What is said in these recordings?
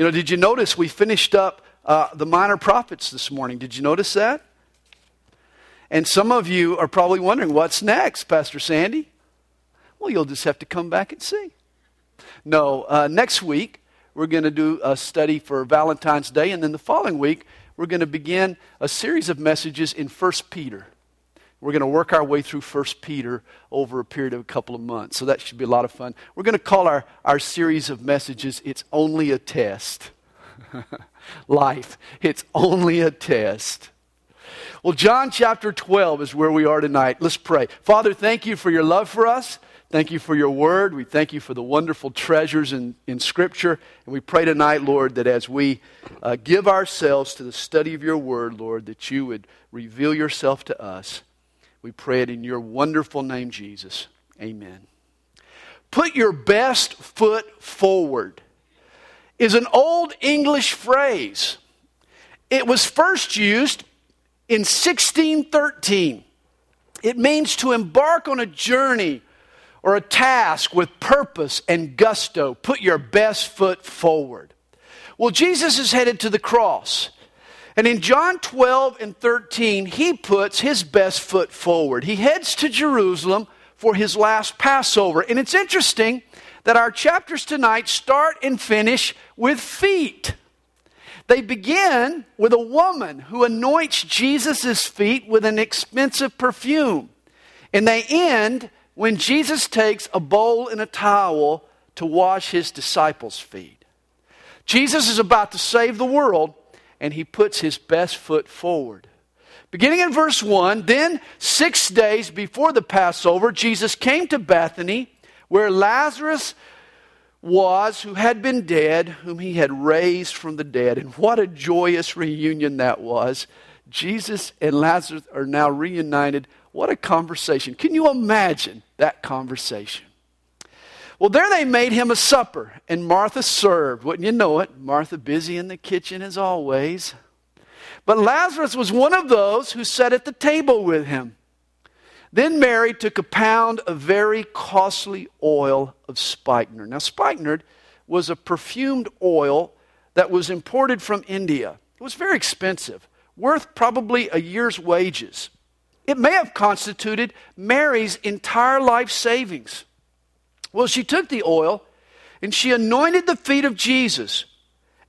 You know, did you notice we finished up uh, the minor prophets this morning? Did you notice that? And some of you are probably wondering, what's next, Pastor Sandy? Well, you'll just have to come back and see. No, uh, next week we're going to do a study for Valentine's Day, and then the following week we're going to begin a series of messages in 1 Peter. We're going to work our way through 1 Peter over a period of a couple of months. So that should be a lot of fun. We're going to call our, our series of messages, It's Only a Test. Life. It's only a test. Well, John chapter 12 is where we are tonight. Let's pray. Father, thank you for your love for us. Thank you for your word. We thank you for the wonderful treasures in, in Scripture. And we pray tonight, Lord, that as we uh, give ourselves to the study of your word, Lord, that you would reveal yourself to us we pray it in your wonderful name, Jesus. Amen. Put your best foot forward is an old English phrase. It was first used in 1613. It means to embark on a journey or a task with purpose and gusto. Put your best foot forward. Well, Jesus is headed to the cross. And in John 12 and 13, he puts his best foot forward. He heads to Jerusalem for his last Passover. And it's interesting that our chapters tonight start and finish with feet. They begin with a woman who anoints Jesus' feet with an expensive perfume. And they end when Jesus takes a bowl and a towel to wash his disciples' feet. Jesus is about to save the world, and he puts his best foot forward. Beginning in verse 1, then six days before the Passover, Jesus came to Bethany, where Lazarus was, who had been dead, whom he had raised from the dead. And what a joyous reunion that was. Jesus and Lazarus are now reunited. What a conversation. Can you imagine that conversation? Well, there they made him a supper, and Martha served. Wouldn't you know it? Martha busy in the kitchen as always. But Lazarus was one of those who sat at the table with him. Then Mary took a pound of very costly oil of spikenard. Now, spikenard was a perfumed oil that was imported from India. It was very expensive, worth probably a year's wages. It may have constituted Mary's entire life savings. Well, she took the oil and she anointed the feet of Jesus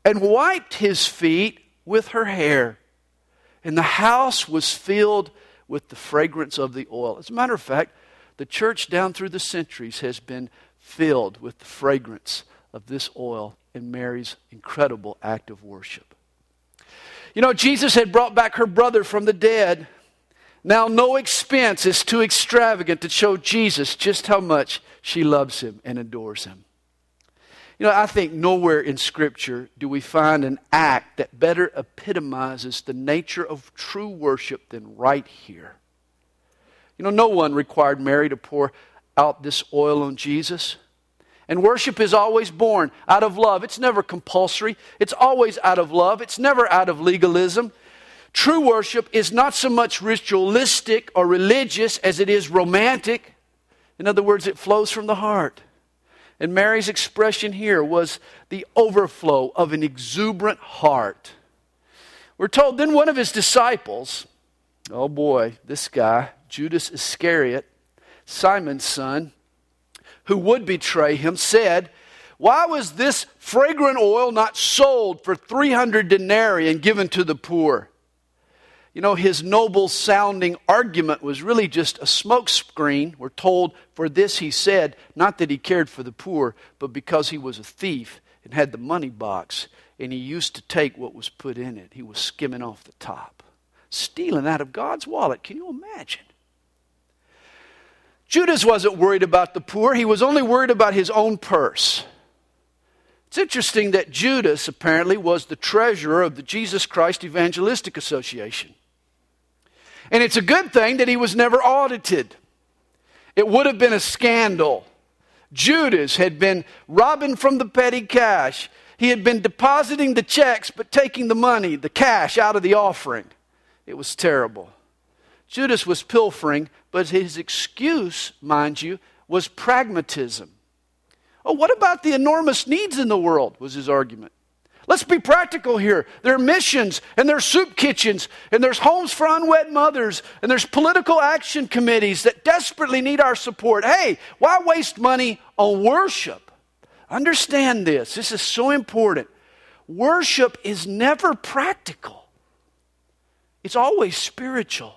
and wiped his feet with her hair. And the house was filled with the fragrance of the oil. As a matter of fact, the church down through the centuries has been filled with the fragrance of this oil and Mary's incredible act of worship. You know, Jesus had brought back her brother from the dead. Now, no expense is too extravagant to show Jesus just how much she loves him and adores him. You know, I think nowhere in Scripture do we find an act that better epitomizes the nature of true worship than right here. You know, no one required Mary to pour out this oil on Jesus. And worship is always born out of love. It's never compulsory, it's always out of love, it's never out of legalism. True worship is not so much ritualistic or religious as it is romantic. In other words, it flows from the heart. And Mary's expression here was the overflow of an exuberant heart. We're told then one of his disciples, oh boy, this guy, Judas Iscariot, Simon's son, who would betray him, said, Why was this fragrant oil not sold for 300 denarii and given to the poor? You know, his noble sounding argument was really just a smokescreen. We're told for this he said, not that he cared for the poor, but because he was a thief and had the money box and he used to take what was put in it. He was skimming off the top, stealing out of God's wallet. Can you imagine? Judas wasn't worried about the poor, he was only worried about his own purse. It's interesting that Judas apparently was the treasurer of the Jesus Christ Evangelistic Association. And it's a good thing that he was never audited. It would have been a scandal. Judas had been robbing from the petty cash. He had been depositing the checks but taking the money, the cash, out of the offering. It was terrible. Judas was pilfering, but his excuse, mind you, was pragmatism. Oh, what about the enormous needs in the world? was his argument. Let's be practical here. There are missions, and there's soup kitchens, and there's homes for unwed mothers, and there's political action committees that desperately need our support. Hey, why waste money on worship? Understand this. This is so important. Worship is never practical, it's always spiritual.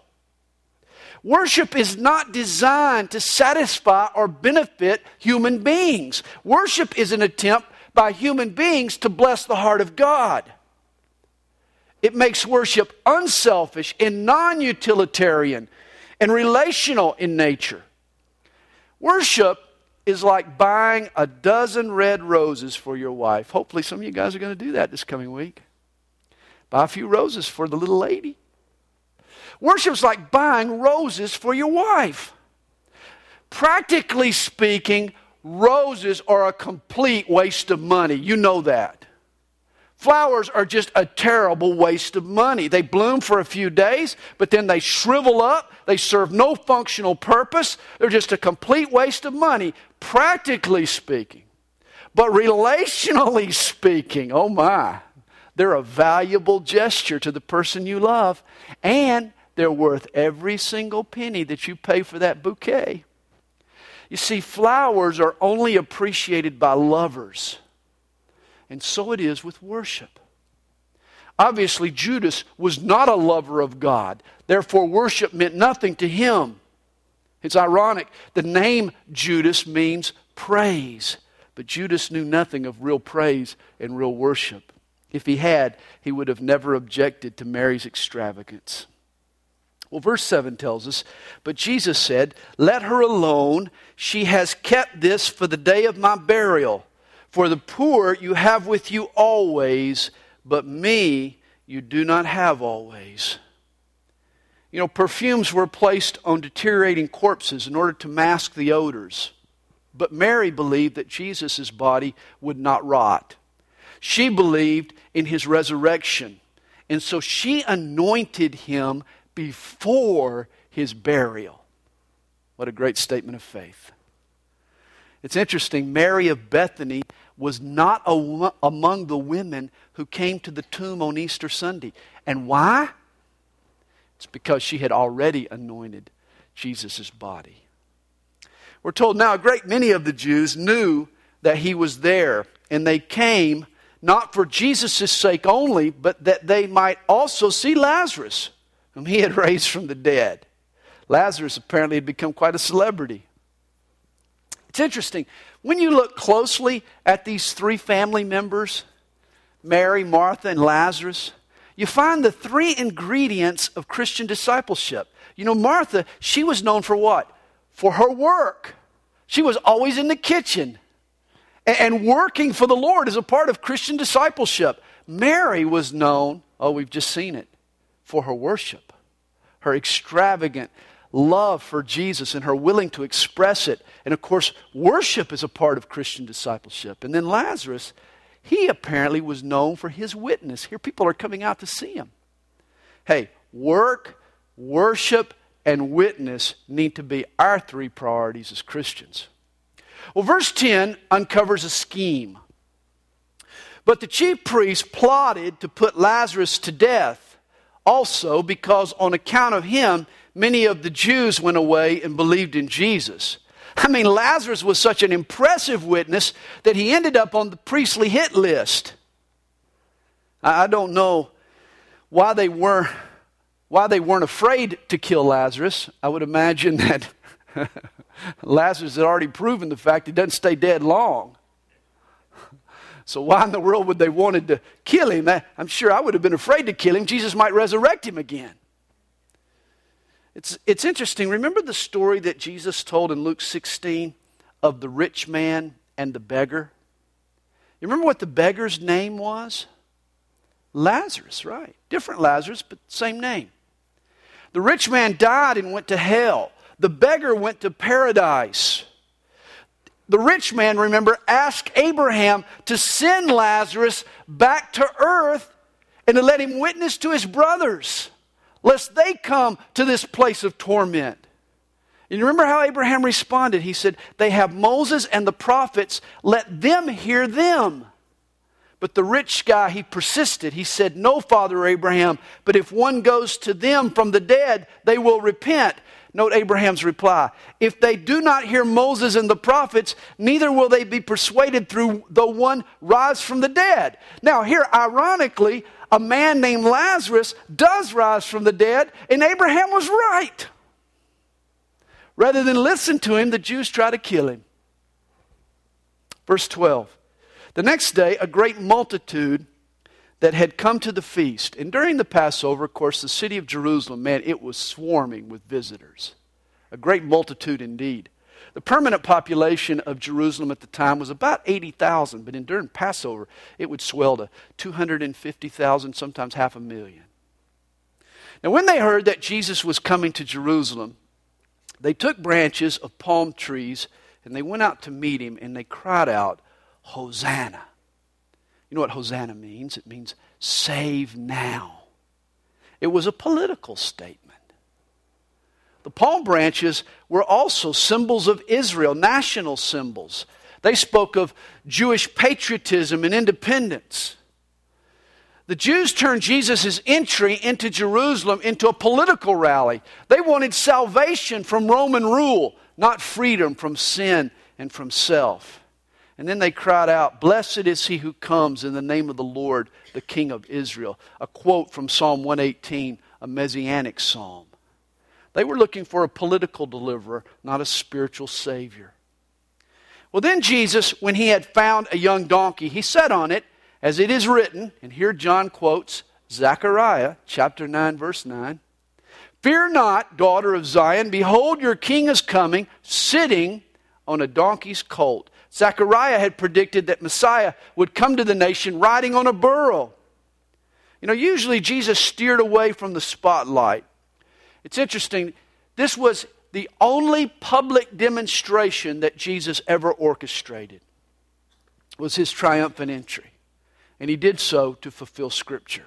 Worship is not designed to satisfy or benefit human beings. Worship is an attempt by human beings to bless the heart of God. It makes worship unselfish and non utilitarian and relational in nature. Worship is like buying a dozen red roses for your wife. Hopefully, some of you guys are going to do that this coming week. Buy a few roses for the little lady. Worship's like buying roses for your wife. Practically speaking, roses are a complete waste of money. You know that. Flowers are just a terrible waste of money. They bloom for a few days, but then they shrivel up. They serve no functional purpose. They're just a complete waste of money, practically speaking. But relationally speaking, oh my, they're a valuable gesture to the person you love, and they're worth every single penny that you pay for that bouquet. You see, flowers are only appreciated by lovers. And so it is with worship. Obviously, Judas was not a lover of God. Therefore, worship meant nothing to him. It's ironic. The name Judas means praise. But Judas knew nothing of real praise and real worship. If he had, he would have never objected to Mary's extravagance. Well, verse 7 tells us, But Jesus said, Let her alone. She has kept this for the day of my burial. For the poor you have with you always, but me you do not have always. You know, perfumes were placed on deteriorating corpses in order to mask the odors. But Mary believed that Jesus' body would not rot. She believed in his resurrection. And so she anointed him before his burial. What a great statement of faith. It's interesting, Mary of Bethany was not a, among the women who came to the tomb on Easter Sunday. And why? It's because she had already anointed Jesus' body. We're told now a great many of the Jews knew that he was there, and they came not for Jesus' sake only, but that they might also see Lazarus, whom he had raised from the dead. Lazarus apparently had become quite a celebrity. It's interesting. When you look closely at these three family members, Mary, Martha, and Lazarus, you find the three ingredients of Christian discipleship. You know, Martha, she was known for what? For her work. She was always in the kitchen. And working for the Lord is a part of Christian discipleship. Mary was known, oh, we've just seen it, for her worship, her extravagant love for Jesus and her willing to express it. And of course, worship is a part of Christian discipleship. And then Lazarus, he apparently was known for his witness. Here, people are coming out to see him. Hey, work, worship, and witness need to be our three priorities as Christians. Well, verse 10 uncovers a scheme. But the chief priests plotted to put Lazarus to death also because on account of him, many of the Jews went away and believed in Jesus. I mean, Lazarus was such an impressive witness that he ended up on the priestly hit list. I don't know why they weren't why they weren't afraid to kill Lazarus. I would imagine that Lazarus had already proven the fact he doesn't stay dead long. So why in the world would they wanted to kill him? I'm sure I would have been afraid to kill him. Jesus might resurrect him again. It's, it's interesting. Remember the story that Jesus told in Luke 16 of the rich man and the beggar? You remember what the beggar's name was? Lazarus, right. Different Lazarus, but same name. The rich man died and went to hell. The beggar went to paradise. The rich man, remember, asked Abraham to send Lazarus back to earth and to let him witness to his brothers, lest they come to this place of torment. And you remember how Abraham responded? He said, They have Moses and the prophets, let them hear them. But the rich guy, he persisted. He said, No, Father Abraham, but if one goes to them from the dead, they will repent. Note Abraham's reply If they do not hear Moses and the prophets, neither will they be persuaded through the one rise from the dead. Now, here, ironically, a man named Lazarus does rise from the dead, and Abraham was right. Rather than listen to him, the Jews try to kill him. Verse 12. The next day, a great multitude that had come to the feast. And during the Passover, of course, the city of Jerusalem, man, it was swarming with visitors. A great multitude indeed. The permanent population of Jerusalem at the time was about 80,000, but in, during Passover, it would swell to 250,000, sometimes half a million. Now, when they heard that Jesus was coming to Jerusalem, they took branches of palm trees and they went out to meet him and they cried out, Hosanna. You know what Hosanna means? It means save now. It was a political statement. The palm branches were also symbols of Israel, national symbols. They spoke of Jewish patriotism and independence. The Jews turned Jesus' entry into Jerusalem into a political rally. They wanted salvation from Roman rule, not freedom from sin and from self. And then they cried out, Blessed is he who comes in the name of the Lord, the King of Israel. A quote from Psalm 118, a messianic psalm. They were looking for a political deliverer, not a spiritual savior. Well, then Jesus, when he had found a young donkey, he sat on it, as it is written, and here John quotes Zechariah chapter 9, verse 9. Fear not, daughter of Zion, behold, your king is coming, sitting on a donkey's colt. Zechariah had predicted that Messiah would come to the nation riding on a burro. You know, usually Jesus steered away from the spotlight. It's interesting, this was the only public demonstration that Jesus ever orchestrated was his triumphant entry. And he did so to fulfill scripture.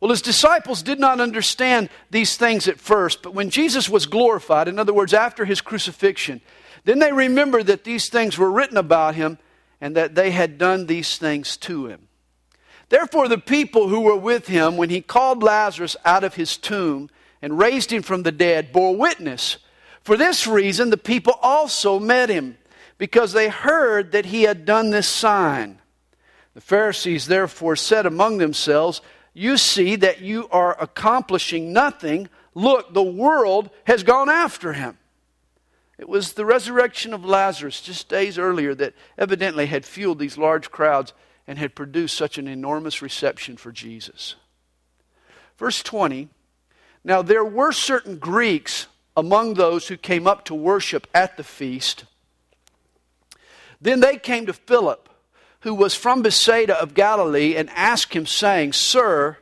Well, his disciples did not understand these things at first, but when Jesus was glorified, in other words, after his crucifixion, then they remembered that these things were written about him and that they had done these things to him. Therefore, the people who were with him when he called Lazarus out of his tomb and raised him from the dead bore witness. For this reason, the people also met him, because they heard that he had done this sign. The Pharisees therefore said among themselves, You see that you are accomplishing nothing. Look, the world has gone after him. It was the resurrection of Lazarus just days earlier that evidently had fueled these large crowds and had produced such an enormous reception for Jesus. Verse 20 Now there were certain Greeks among those who came up to worship at the feast. Then they came to Philip, who was from Bethsaida of Galilee, and asked him, saying, Sir,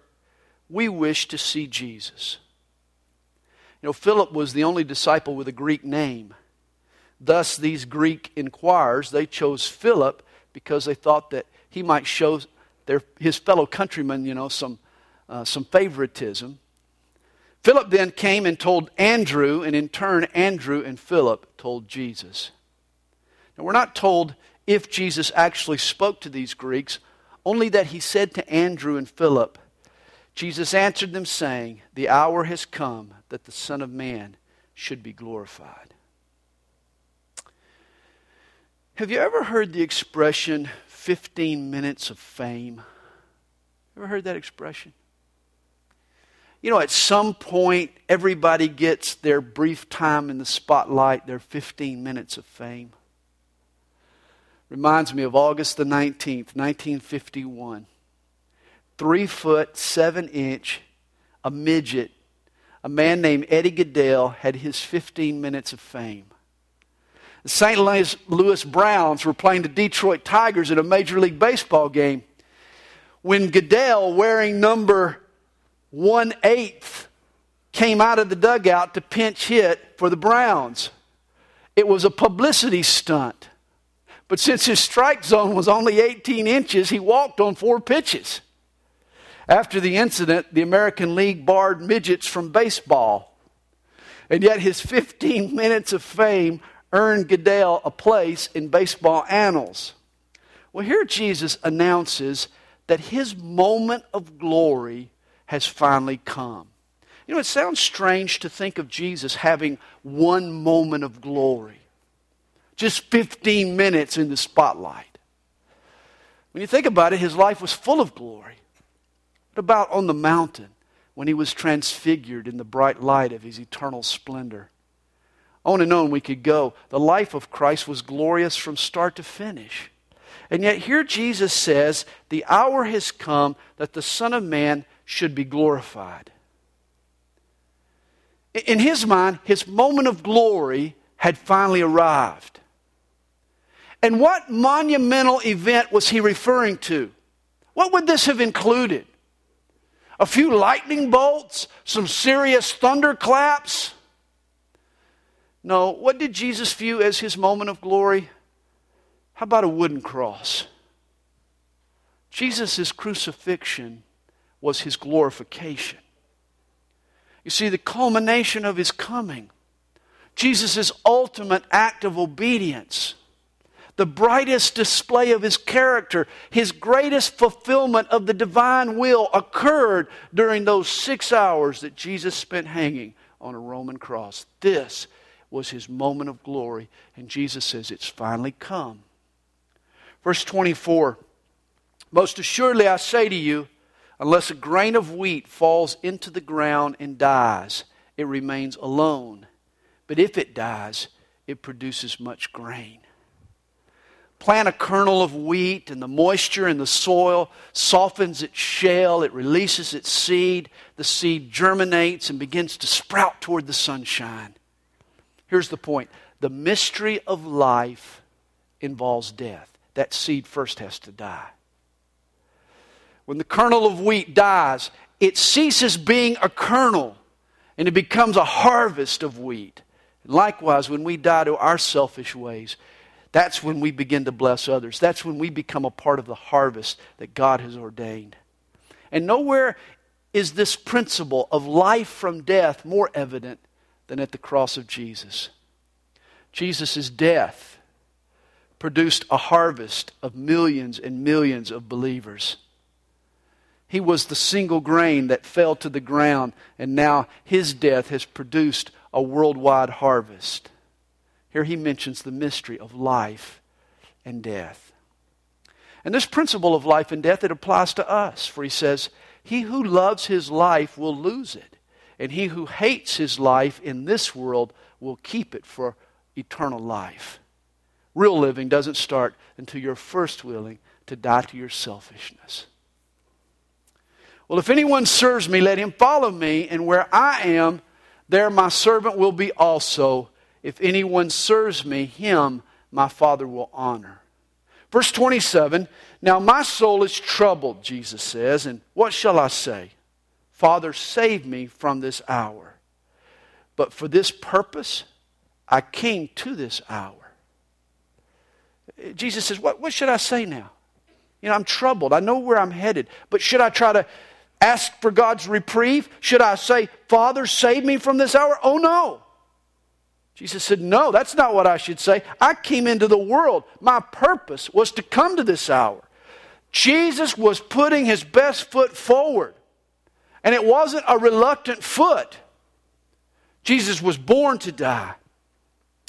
we wish to see Jesus. You know, Philip was the only disciple with a Greek name. Thus, these Greek inquirers, they chose Philip because they thought that he might show their, his fellow countrymen, you know, some, uh, some favoritism. Philip then came and told Andrew, and in turn, Andrew and Philip told Jesus. Now, we're not told if Jesus actually spoke to these Greeks, only that he said to Andrew and Philip, Jesus answered them, saying, The hour has come that the Son of Man should be glorified. Have you ever heard the expression 15 minutes of fame? Ever heard that expression? You know, at some point, everybody gets their brief time in the spotlight, their 15 minutes of fame. Reminds me of August the 19th, 1951. Three foot, seven inch, a midget, a man named Eddie Gaedel had his 15 minutes of fame. The St. Louis Browns were playing the Detroit Tigers in a Major League Baseball game when Gaedel, wearing number one eighth, came out of the dugout to pinch hit for the Browns. It was a publicity stunt. But since his strike zone was only 18 inches, he walked on four pitches. After the incident, the American League barred midgets from baseball. And yet his 15 minutes of fame earned Gaedel a place in baseball annals. Well, here Jesus announces that his moment of glory has finally come. You know, it sounds strange to think of Jesus having one moment of glory, just 15 minutes in the spotlight. When you think about it, his life was full of glory. What about on the mountain when he was transfigured in the bright light of his eternal splendor? On and on we could go. The life of Christ was glorious from start to finish. And yet, here Jesus says, The hour has come that the Son of Man should be glorified. In his mind, his moment of glory had finally arrived. And what monumental event was he referring to? What would this have included? A few lightning bolts? Some serious thunderclaps? No, what did Jesus view as his moment of glory? How about a wooden cross? Jesus' crucifixion was his glorification. You see, the culmination of his coming, Jesus' ultimate act of obedience, the brightest display of his character, his greatest fulfillment of the divine will occurred during those six hours that Jesus spent hanging on a Roman cross. This was his moment of glory, and Jesus says, It's finally come. Verse 24 Most assuredly I say to you, Unless a grain of wheat falls into the ground and dies, it remains alone. But if it dies, it produces much grain. Plant a kernel of wheat, and the moisture in the soil softens its shell. It releases its seed. The seed germinates and begins to sprout toward the sunshine. Here's the point the mystery of life involves death. That seed first has to die. When the kernel of wheat dies, it ceases being a kernel and it becomes a harvest of wheat. likewise, when we die to our selfish ways, that's when we begin to bless others. That's when we become a part of the harvest that God has ordained. And nowhere is this principle of life from death more evident than at the cross of Jesus. Jesus' death produced a harvest of millions and millions of believers. He was the single grain that fell to the ground, and now his death has produced a worldwide harvest. Here he mentions the mystery of life and death. And this principle of life and death, it applies to us, for he says, He who loves his life will lose it, and he who hates his life in this world will keep it for eternal life. Real living doesn't start until you're first willing to die to your selfishness. Well, if anyone serves me, let him follow me, and where I am, there my servant will be also. If anyone serves me, him my Father will honor. Verse 27 Now my soul is troubled, Jesus says, and what shall I say? Father, save me from this hour. But for this purpose, I came to this hour. Jesus says, What, what should I say now? You know, I'm troubled. I know where I'm headed. But should I try to ask for God's reprieve? Should I say, Father, save me from this hour? Oh, no. Jesus said, No, that's not what I should say. I came into the world. My purpose was to come to this hour. Jesus was putting his best foot forward, and it wasn't a reluctant foot. Jesus was born to die.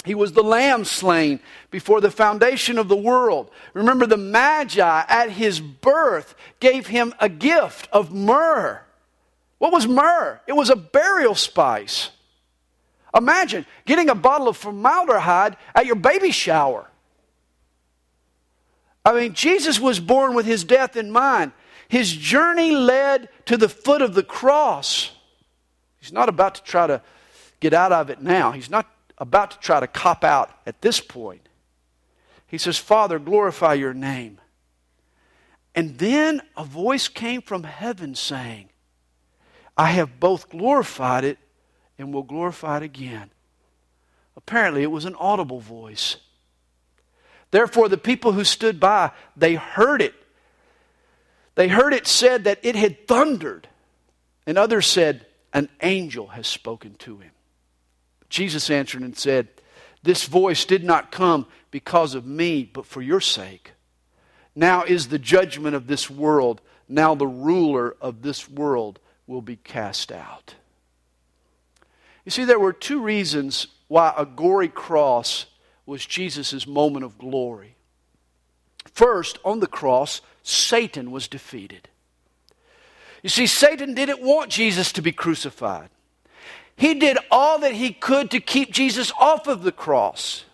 He was the lamb slain before the foundation of the world. Remember, the Magi at his birth gave him a gift of myrrh. What was myrrh? It was a burial spice. Imagine getting a bottle of formaldehyde at your baby shower. I mean, Jesus was born with his death in mind. His journey led to the foot of the cross. He's not about to try to get out of it now. He's not about to try to cop out at this point. He says, Father, glorify your name. And then a voice came from heaven saying, I have both glorified it and will glorify it again. Apparently, it was an audible voice. Therefore, the people who stood by, they heard it. They heard it said that it had thundered. And others said, An angel has spoken to him. Jesus answered and said, This voice did not come because of me, but for your sake. Now is the judgment of this world. Now the ruler of this world will be cast out. You see, there were two reasons why a gory cross was Jesus' moment of glory. First, on the cross, Satan was defeated. You see, Satan didn't want Jesus to be crucified. He did all that he could to keep Jesus off of the cross.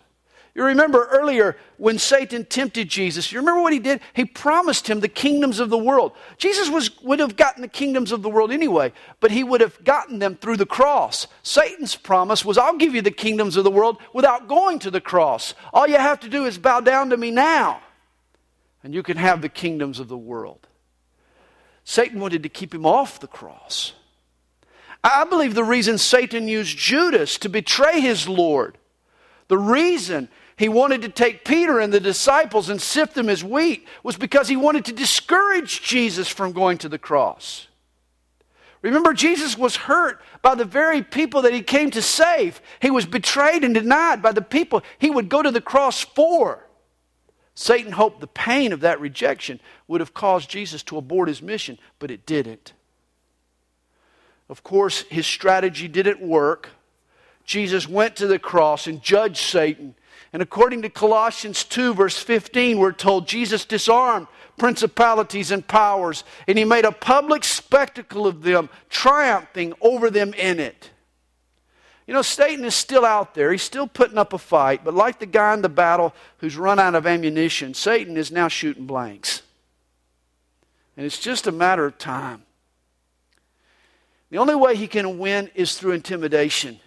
You remember earlier when Satan tempted Jesus, you remember what he did? He promised him the kingdoms of the world. Jesus was, would have gotten the kingdoms of the world anyway, but he would have gotten them through the cross. Satan's promise was, I'll give you the kingdoms of the world without going to the cross. All you have to do is bow down to me now, and you can have the kingdoms of the world. Satan wanted to keep him off the cross. I believe the reason Satan used Judas to betray his Lord, the reason he wanted to take Peter and the disciples and sift them as wheat was because he wanted to discourage Jesus from going to the cross. Remember, Jesus was hurt by the very people that he came to save. He was betrayed and denied by the people he would go to the cross for. Satan hoped the pain of that rejection would have caused Jesus to abort his mission, but it didn't. Of course, his strategy didn't work. Jesus went to the cross and judged Satan. And according to Colossians 2, verse 15, we're told Jesus disarmed principalities and powers, and he made a public spectacle of them, triumphing over them in it. You know, Satan is still out there. He's still putting up a fight, but like the guy in the battle who's run out of ammunition, Satan is now shooting blanks. And it's just a matter of time. The only way he can win is through intimidation.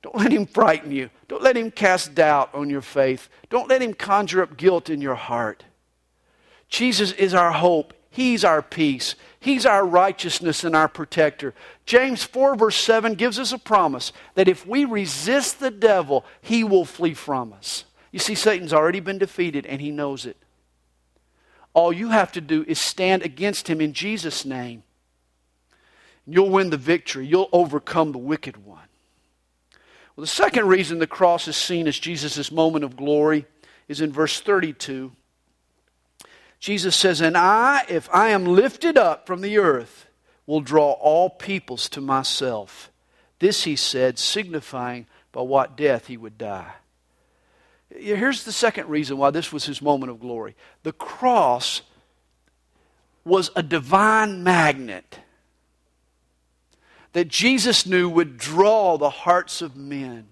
Don't let him frighten you. Don't let him cast doubt on your faith. Don't let him conjure up guilt in your heart. Jesus is our hope. He's our peace. He's our righteousness and our protector. James 4, verse 7 gives us a promise that if we resist the devil, he will flee from us. You see, Satan's already been defeated and he knows it. All you have to do is stand against him in Jesus' name You'll win the victory. You'll overcome the wicked one. Well, the second reason the cross is seen as Jesus' moment of glory is in verse 32. Jesus says, And I, if I am lifted up from the earth, will draw all peoples to myself. This he said, signifying by what death he would die. Here's the second reason why this was his moment of glory. The cross was a divine magnet that Jesus knew would draw the hearts of men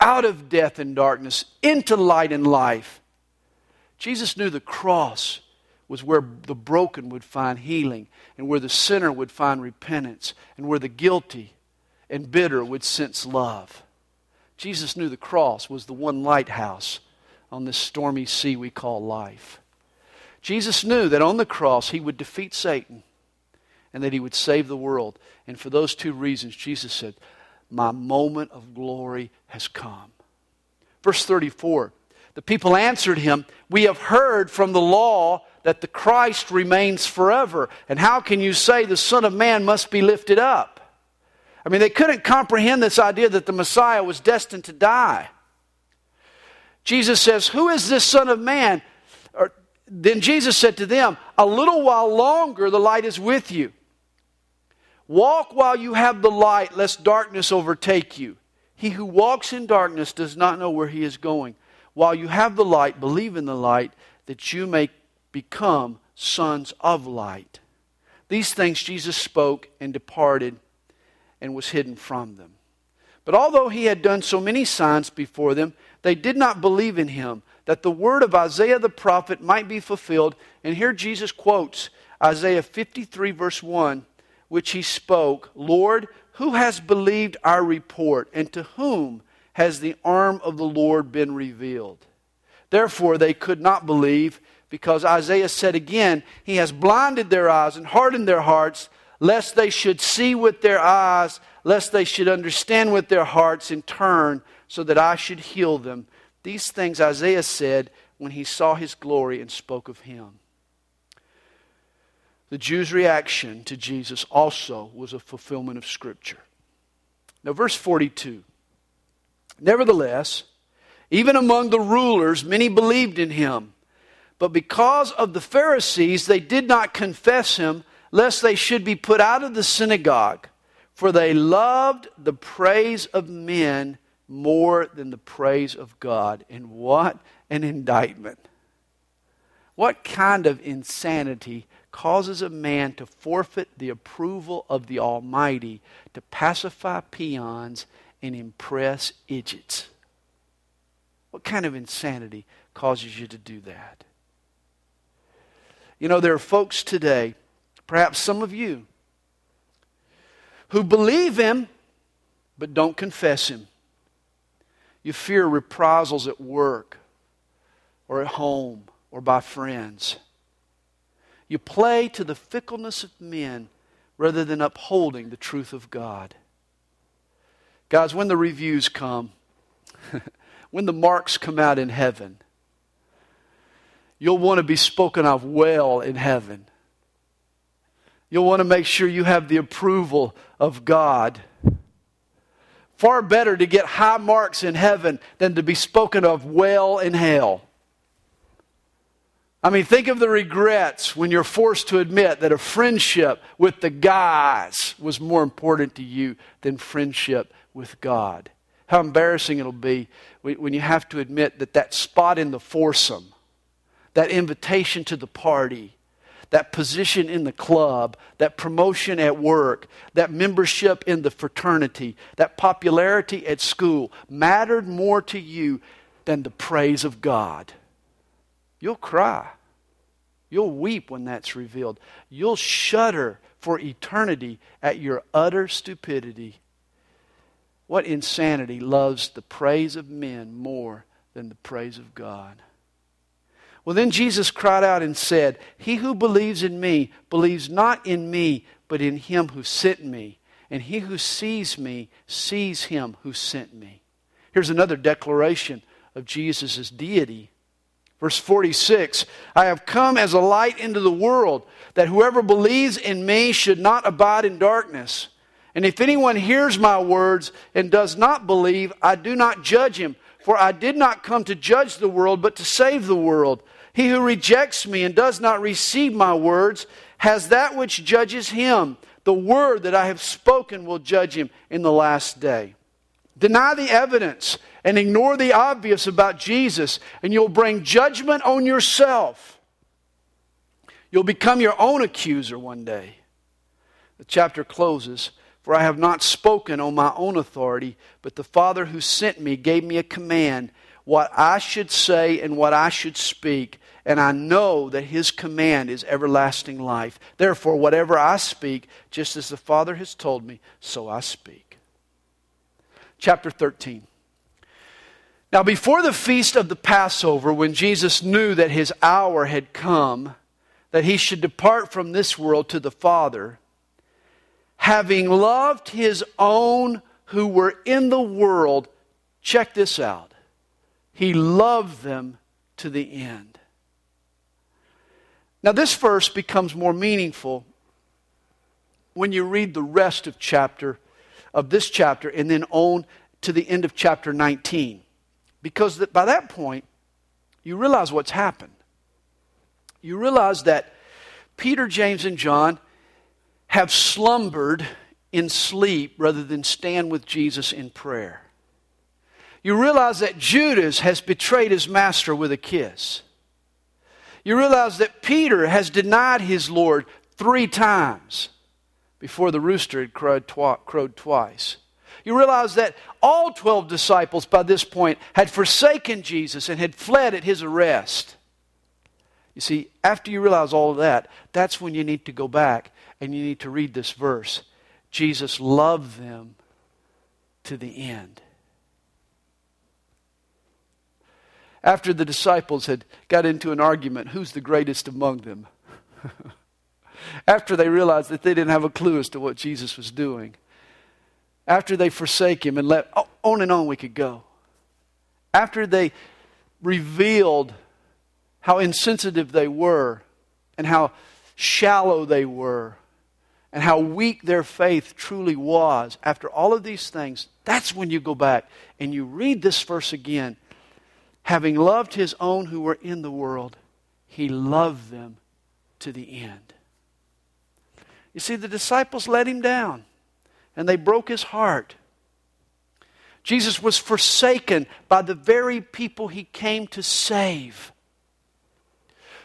out of death and darkness into light and life. Jesus knew the cross was where the broken would find healing and where the sinner would find repentance and where the guilty and bitter would sense love. Jesus knew the cross was the one lighthouse on this stormy sea we call life. Jesus knew that on the cross he would defeat Satan and that he would save the world. And for those two reasons, Jesus said, My moment of glory has come. Verse 34 The people answered him, We have heard from the law that the Christ remains forever. And how can you say the Son of Man must be lifted up? I mean, they couldn't comprehend this idea that the Messiah was destined to die. Jesus says, Who is this Son of Man? Then Jesus said to them, A little while longer the light is with you. Walk while you have the light, lest darkness overtake you. He who walks in darkness does not know where he is going. While you have the light, believe in the light, that you may become sons of light. These things Jesus spoke and departed and was hidden from them. But although he had done so many signs before them, they did not believe in him, that the word of Isaiah the prophet might be fulfilled. And here Jesus quotes Isaiah 53, verse 1 which he spoke, Lord, who has believed our report, and to whom has the arm of the Lord been revealed? Therefore, they could not believe, because Isaiah said again, He has blinded their eyes and hardened their hearts, lest they should see with their eyes, lest they should understand with their hearts and turn, so that I should heal them. These things Isaiah said when he saw his glory and spoke of him. The Jews' reaction to Jesus also was a fulfillment of Scripture. Now, verse 42. Nevertheless, even among the rulers, many believed in him. But because of the Pharisees, they did not confess him, lest they should be put out of the synagogue. For they loved the praise of men more than the praise of God. And what an indictment! What kind of insanity causes a man to forfeit the approval of the Almighty to pacify peons and impress idiots? What kind of insanity causes you to do that? You know, there are folks today, perhaps some of you, who believe Him but don't confess Him. You fear reprisals at work or at home or by friends. You play to the fickleness of men rather than upholding the truth of God. Guys, when the reviews come, when the marks come out in heaven, you'll want to be spoken of well in heaven. You'll want to make sure you have the approval of God. Far better to get high marks in heaven than to be spoken of well in hell. I mean, think of the regrets when you're forced to admit that a friendship with the guys was more important to you than friendship with God. How embarrassing it'll be when you have to admit that that spot in the foursome, that invitation to the party, that position in the club, that promotion at work, that membership in the fraternity, that popularity at school mattered more to you than the praise of God. You'll cry. You'll weep when that's revealed. You'll shudder for eternity at your utter stupidity. What insanity loves the praise of men more than the praise of God? Well, then Jesus cried out and said, He who believes in me believes not in me, but in him who sent me. And he who sees me sees him who sent me. Here's another declaration of Jesus' deity. Verse 46 I have come as a light into the world, that whoever believes in me should not abide in darkness. And if anyone hears my words and does not believe, I do not judge him. For I did not come to judge the world, but to save the world. He who rejects me and does not receive my words has that which judges him. The word that I have spoken will judge him in the last day. Deny the evidence and ignore the obvious about Jesus, and you'll bring judgment on yourself. You'll become your own accuser one day. The chapter closes For I have not spoken on my own authority, but the Father who sent me gave me a command what I should say and what I should speak. And I know that his command is everlasting life. Therefore, whatever I speak, just as the Father has told me, so I speak. Chapter 13. Now, before the feast of the Passover, when Jesus knew that his hour had come, that he should depart from this world to the Father, having loved his own who were in the world, check this out. He loved them to the end. Now, this verse becomes more meaningful when you read the rest of chapter of this chapter and then on to the end of chapter 19. Because that by that point, you realize what's happened. You realize that Peter, James, and John have slumbered in sleep rather than stand with Jesus in prayer. You realize that Judas has betrayed his master with a kiss. You realize that Peter has denied his Lord three times before the rooster had crowed, crowed twice. You realize that all 12 disciples by this point had forsaken Jesus and had fled at his arrest. You see, after you realize all of that, that's when you need to go back and you need to read this verse. Jesus loved them to the end. After the disciples had got into an argument, who's the greatest among them? After they realized that they didn't have a clue as to what Jesus was doing after they forsake him and let oh, on and on we could go. After they revealed how insensitive they were and how shallow they were and how weak their faith truly was, after all of these things, that's when you go back and you read this verse again. Having loved his own who were in the world, he loved them to the end. You see, the disciples let him down and they broke his heart. Jesus was forsaken by the very people he came to save.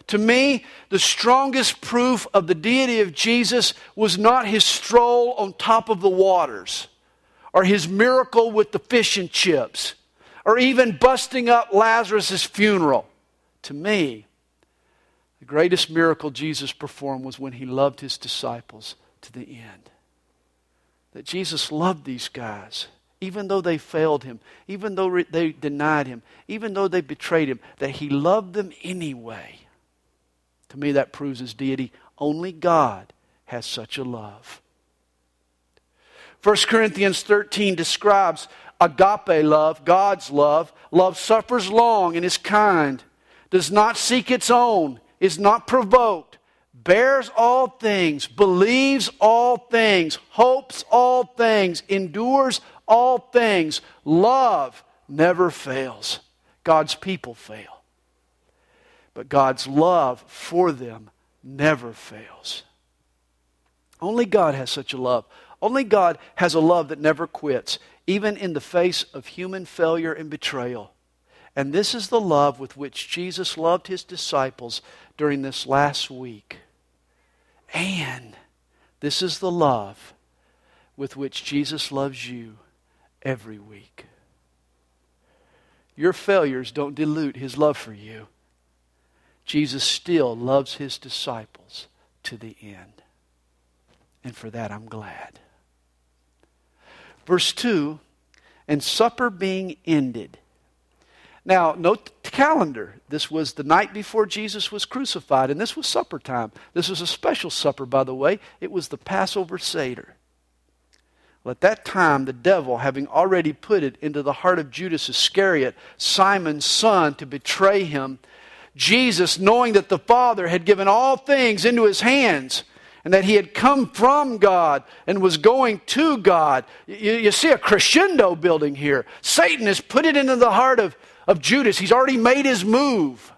To me, the strongest proof of the deity of Jesus was not his stroll on top of the waters, or his miracle with the fish and chips, or even busting up Lazarus' funeral. To me, the greatest miracle Jesus performed was when he loved his disciples to the end. That Jesus loved these guys, even though they failed him, even though they denied him, even though they betrayed him, that he loved them anyway. To me, that proves his deity. Only God has such a love. 1 Corinthians 13 describes agape love, God's love. Love suffers long and is kind, does not seek its own, is not provoked, bears all things, believes all things, hopes all things, endures all things. Love never fails. God's people fail. But God's love for them never fails. Only God has such a love. Only God has a love that never quits, even in the face of human failure and betrayal. And this is the love with which Jesus loved his disciples during this last week. And this is the love with which Jesus loves you every week. Your failures don't dilute his love for you. Jesus still loves his disciples to the end. And for that, I'm glad. Verse 2 And supper being ended. Now, note the calendar. This was the night before Jesus was crucified, and this was supper time. This was a special supper, by the way. It was the Passover Seder. Well, at that time, the devil, having already put it into the heart of Judas Iscariot, Simon's son, to betray him, Jesus, knowing that the Father had given all things into his hands, and that he had come from God and was going to God. You, you, see a crescendo building here. Satan has put it into the heart of, of Judas. He's already made his move.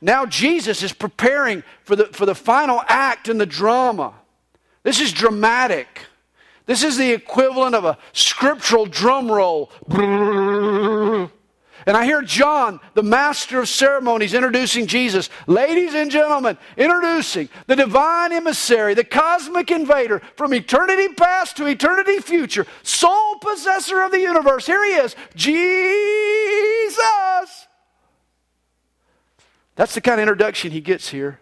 Now Jesus is preparing for the, for the final act in the drama. This is dramatic. This is the equivalent of a scriptural drum roll. And I hear John, the master of ceremonies, introducing Jesus. Ladies and gentlemen, introducing the divine emissary, the cosmic invader from eternity past to eternity future, sole possessor of the universe. Here he is, Jesus. That's the kind of introduction he gets here.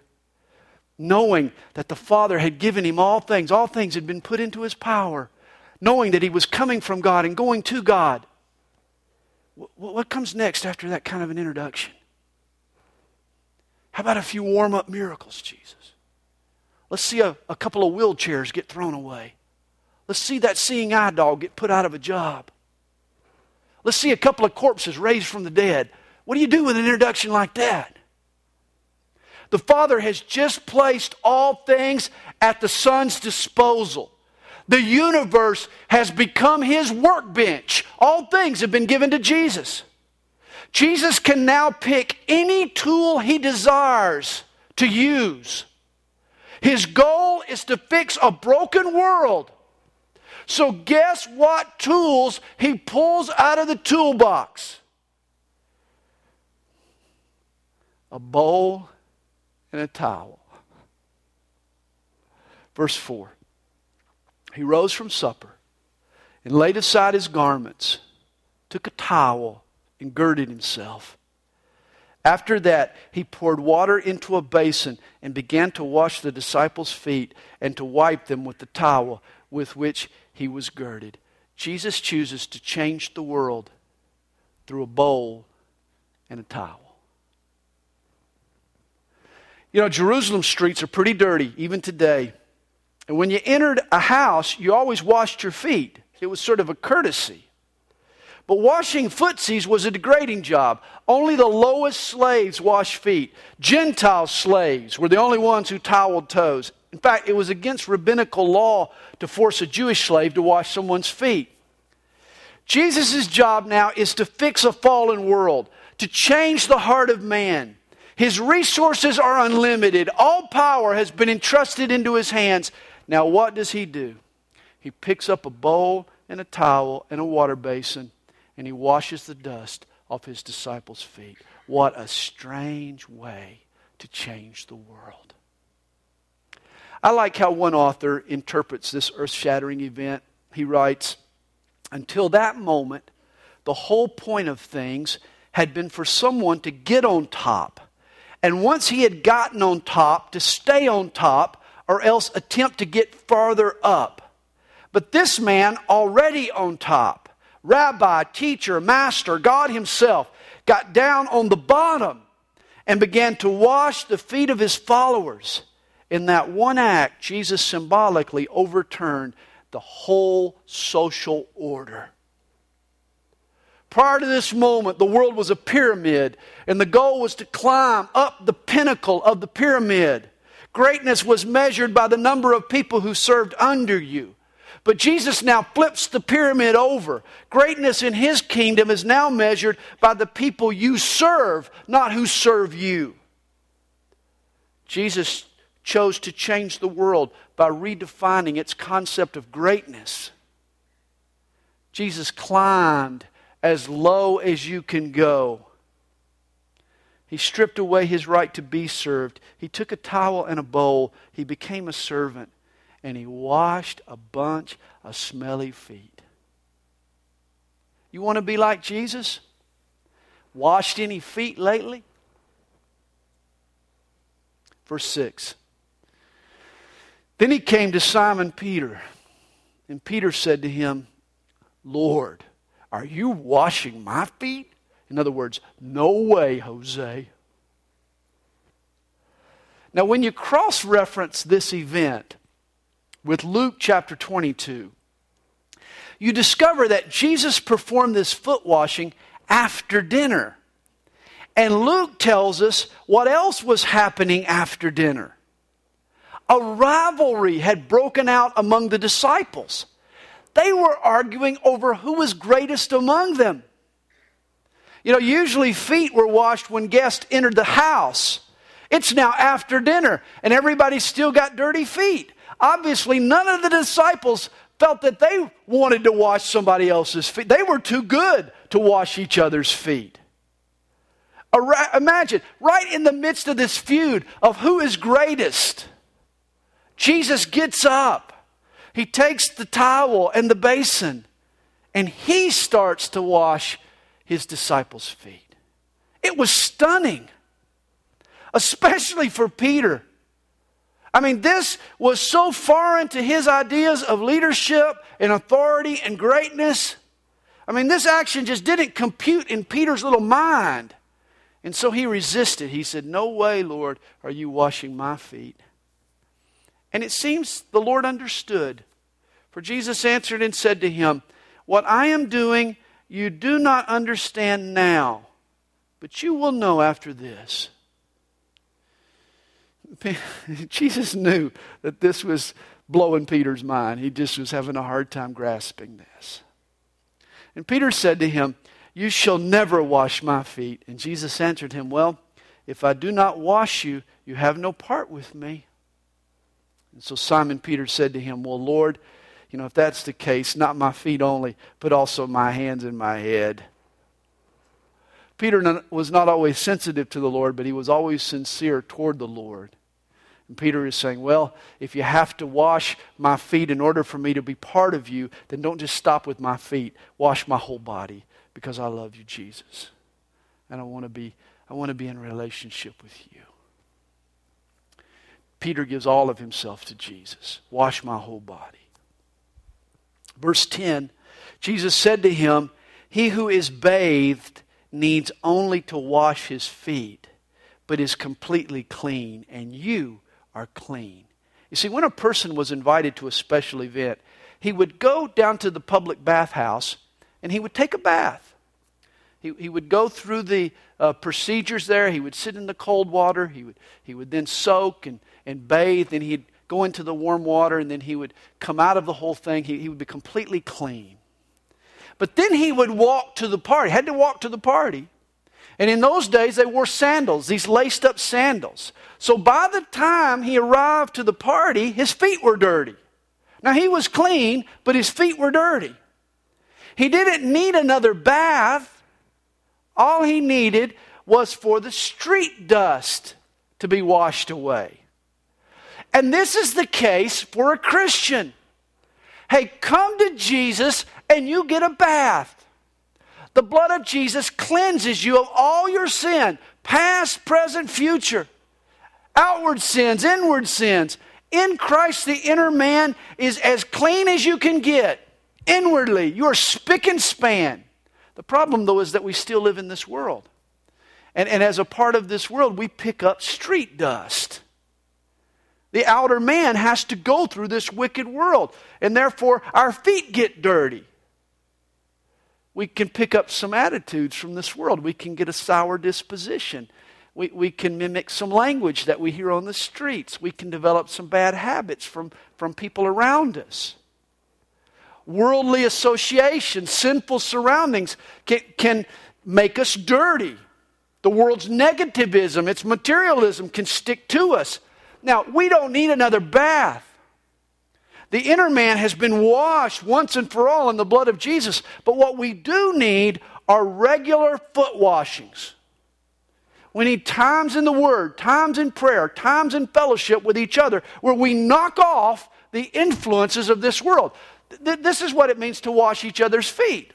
Knowing that the Father had given him all things, all things had been put into his power. Knowing that he was coming from God and going to God. What comes next after that kind of an introduction? How about a few warm up miracles, Jesus? Let's see a, a couple of wheelchairs get thrown away. Let's see that seeing eye dog get put out of a job. Let's see a couple of corpses raised from the dead. What do you do with an introduction like that? The Father has just placed all things at the Son's disposal. The universe has become his workbench. All things have been given to Jesus. Jesus can now pick any tool he desires to use. His goal is to fix a broken world. So, guess what tools he pulls out of the toolbox? A bowl and a towel. Verse 4 he rose from supper and laid aside his garments, took a towel, and girded himself. After that, he poured water into a basin and began to wash the disciples' feet and to wipe them with the towel with which he was girded. Jesus chooses to change the world through a bowl and a towel. You know, Jerusalem streets are pretty dirty, even today. And when you entered a house, you always washed your feet. It was sort of a courtesy. But washing footsies was a degrading job. Only the lowest slaves washed feet. Gentile slaves were the only ones who toweled toes. In fact, it was against rabbinical law to force a Jewish slave to wash someone's feet. Jesus' job now is to fix a fallen world, to change the heart of man. His resources are unlimited. All power has been entrusted into his hands. Now, what does he do? He picks up a bowl and a towel and a water basin and he washes the dust off his disciples' feet. What a strange way to change the world. I like how one author interprets this earth shattering event. He writes, Until that moment, the whole point of things had been for someone to get on top. And once he had gotten on top, to stay on top or else attempt to get farther up. But this man, already on top, rabbi, teacher, master, God Himself, got down on the bottom and began to wash the feet of His followers. In that one act, Jesus symbolically overturned the whole social order. Prior to this moment, the world was a pyramid, and the goal was to climb up the pinnacle of the pyramid. Greatness was measured by the number of people who served under you. But Jesus now flips the pyramid over. Greatness in his kingdom is now measured by the people you serve, not who serve you. Jesus chose to change the world by redefining its concept of greatness. Jesus climbed as low as you can go. He stripped away his right to be served. He took a towel and a bowl. He became a servant. And he washed a bunch of smelly feet. You want to be like Jesus? Washed any feet lately? Verse 6. Then he came to Simon Peter. And Peter said to him, Lord, are you washing my feet? In other words, no way, Jose. Now, when you cross reference this event with Luke chapter 22, you discover that Jesus performed this foot washing after dinner. And Luke tells us what else was happening after dinner. A rivalry had broken out among the disciples. They were arguing over who was greatest among them. You know, usually feet were washed when guests entered the house. It's now after dinner, and everybody's still got dirty feet. Obviously, none of the disciples felt that they wanted to wash somebody else's feet. They were too good to wash each other's feet. Imagine, right in the midst of this feud of who is greatest, Jesus gets up he takes the towel and the basin and he starts to wash his disciples' feet. It was stunning, especially for Peter. I mean, this was so foreign to his ideas of leadership and authority and greatness. I mean, this action just didn't compute in Peter's little mind. And so he resisted. He said, No way, Lord, are you washing my feet. And it seems the Lord understood for Jesus answered and said to him, What I am doing you do not understand now, but you will know after this. Jesus knew that this was blowing Peter's mind. He just was having a hard time grasping this. And Peter said to him, You shall never wash my feet. And Jesus answered him, Well, if I do not wash you, you have no part with me. And so Simon Peter said to him, Well, Lord, you know, if that's the case, not my feet only, but also my hands and my head. Peter was not always sensitive to the Lord, but he was always sincere toward the Lord. And Peter is saying, Well, if you have to wash my feet in order for me to be part of you, then don't just stop with my feet. Wash my whole body because I love you, Jesus. And I want to be, I want to be in relationship with you. Peter gives all of himself to Jesus. Wash my whole body. Verse 10 Jesus said to him, He who is bathed needs only to wash his feet, but is completely clean, and you are clean. You see, when a person was invited to a special event, he would go down to the public bathhouse and he would take a bath. He, he would go through the uh, procedures there. He would sit in the cold water. He would, he would then soak and, and bathe, and he'd go into the warm water, and then he would come out of the whole thing. He, he would be completely clean. But then he would walk to the party, had to walk to the party. And in those days, they wore sandals, these laced up sandals. So by the time he arrived to the party, his feet were dirty. Now he was clean, but his feet were dirty. He didn't need another bath. All he needed was for the street dust to be washed away. And this is the case for a Christian. Hey, come to Jesus and you get a bath. The blood of Jesus cleanses you of all your sin, past, present, future, outward sins, inward sins. In Christ, the inner man is as clean as you can get. Inwardly, you are spick and span. The problem, though, is that we still live in this world. And, and as a part of this world, we pick up street dust. The outer man has to go through this wicked world, and therefore our feet get dirty. We can pick up some attitudes from this world. We can get a sour disposition. We, we can mimic some language that we hear on the streets. We can develop some bad habits from, from people around us. Worldly association, sinful surroundings can, can make us dirty. The world's negativism, its materialism can stick to us. Now, we don't need another bath. The inner man has been washed once and for all in the blood of Jesus. But what we do need are regular foot washings. We need times in the Word, times in prayer, times in fellowship with each other where we knock off the influences of this world. Th- this is what it means to wash each other's feet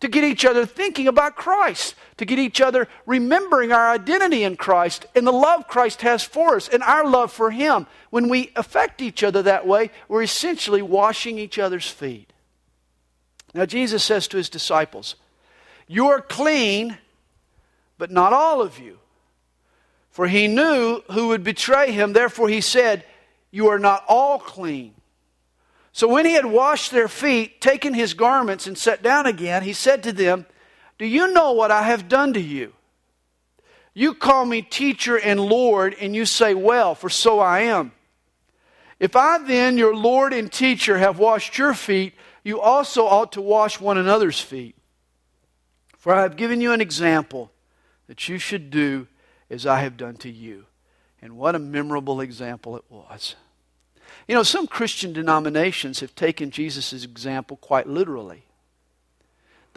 to get each other thinking about Christ, to get each other remembering our identity in Christ and the love Christ has for us and our love for Him. When we affect each other that way, we're essentially washing each other's feet. Now, Jesus says to His disciples, You are clean, but not all of you. For He knew who would betray Him, therefore He said, You are not all clean. So when he had washed their feet, taken his garments, and sat down again, he said to them, Do you know what I have done to you? You call me teacher and Lord, and you say, Well, for so I am. If I then, your Lord and teacher, have washed your feet, you also ought to wash one another's feet. For I have given you an example that you should do as I have done to you. And what a memorable example it was. You know, some Christian denominations have taken Jesus' example quite literally.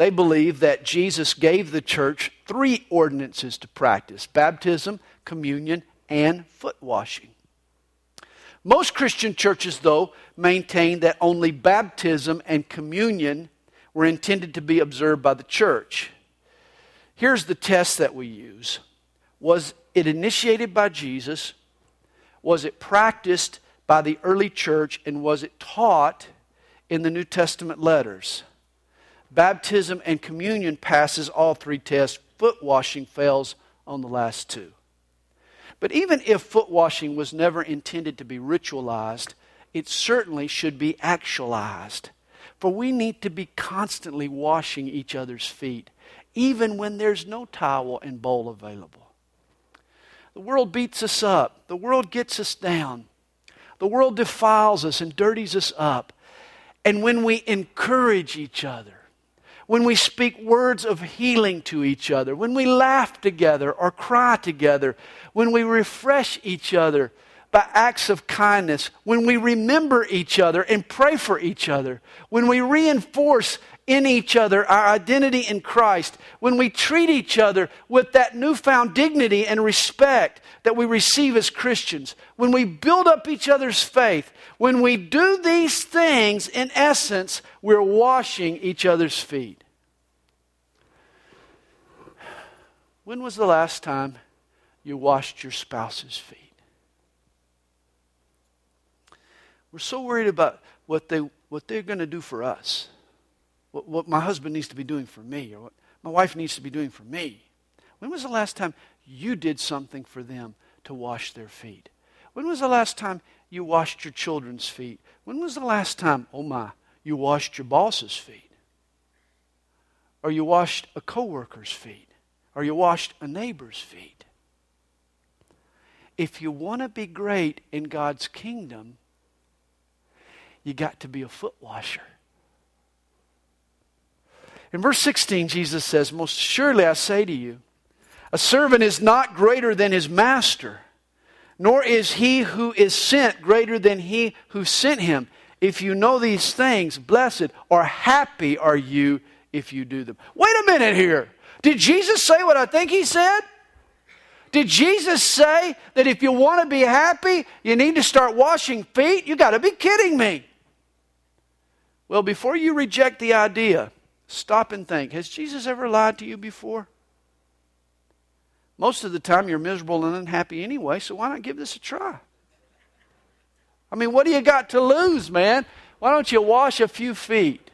They believe that Jesus gave the church three ordinances to practice baptism, communion, and foot washing. Most Christian churches, though, maintain that only baptism and communion were intended to be observed by the church. Here's the test that we use Was it initiated by Jesus? Was it practiced by the early church and was it taught in the New Testament letters? Baptism and communion passes all three tests. Foot washing fails on the last two. But even if foot washing was never intended to be ritualized, it certainly should be actualized. For we need to be constantly washing each other's feet, even when there's no towel and bowl available. The world beats us up, the world gets us down. The world defiles us and dirties us up. And when we encourage each other, when we speak words of healing to each other, when we laugh together or cry together, when we refresh each other by acts of kindness, when we remember each other and pray for each other, when we reinforce in each other our identity in Christ, when we treat each other with that newfound dignity and respect that we receive as Christians, when we build up each other's faith, when we do these things, in essence, we're washing each other's feet. When was the last time you washed your spouse's feet? We're so worried about what, they, what they're going to do for us, what, what my husband needs to be doing for me, or what my wife needs to be doing for me. When was the last time you did something for them to wash their feet? When was the last time you washed your children's feet? When was the last time, oh my, you washed your boss's feet? Or you washed a coworker's feet? Or you washed a neighbor's feet? If you want to be great in God's kingdom, you got to be a foot washer. In verse 16, Jesus says, Most surely I say to you, a servant is not greater than his master, nor is he who is sent greater than he who sent him. If you know these things, blessed or happy are you if you do them. Wait a minute here. Did Jesus say what I think he said? Did Jesus say that if you want to be happy, you need to start washing feet? You got to be kidding me. Well, before you reject the idea, stop and think Has Jesus ever lied to you before? Most of the time, you're miserable and unhappy anyway, so why not give this a try? I mean, what do you got to lose, man? Why don't you wash a few feet?